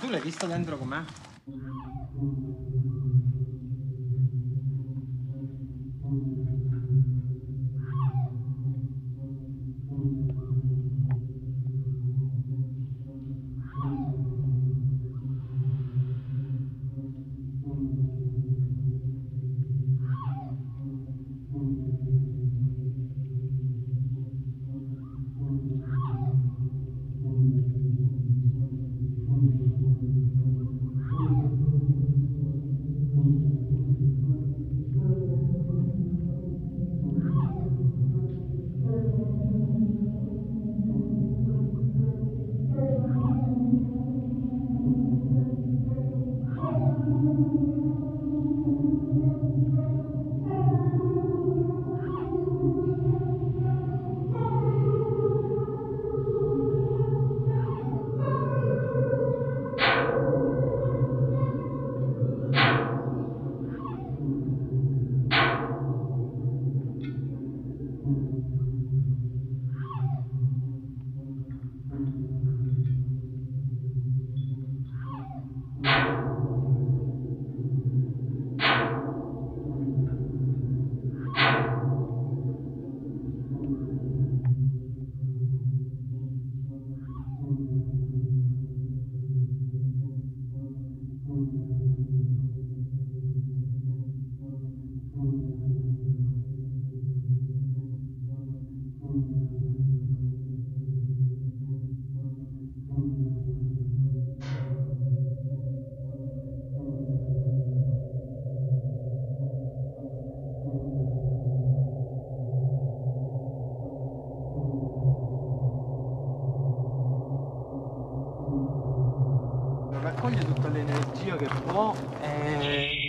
Tu l'hai visto dentro com'è? Raccoglie tutta l'energia che può e...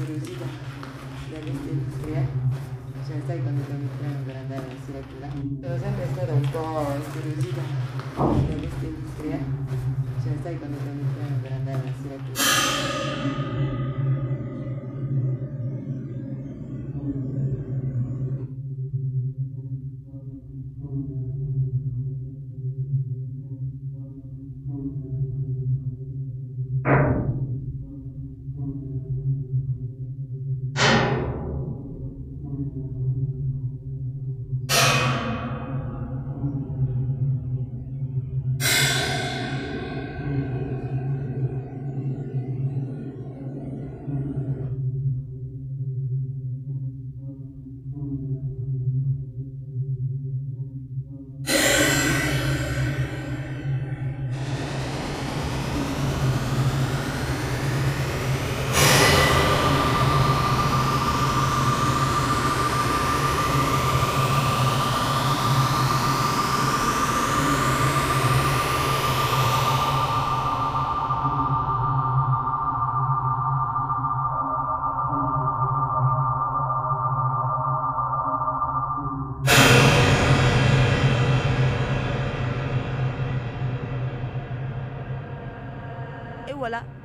incuriosita da queste industrie, cioè sai quando trovi il per andare a Siracusa? Sono sempre stata un po' incuriosita. Da queste industrie, cioè sai quando trovi il 给我了。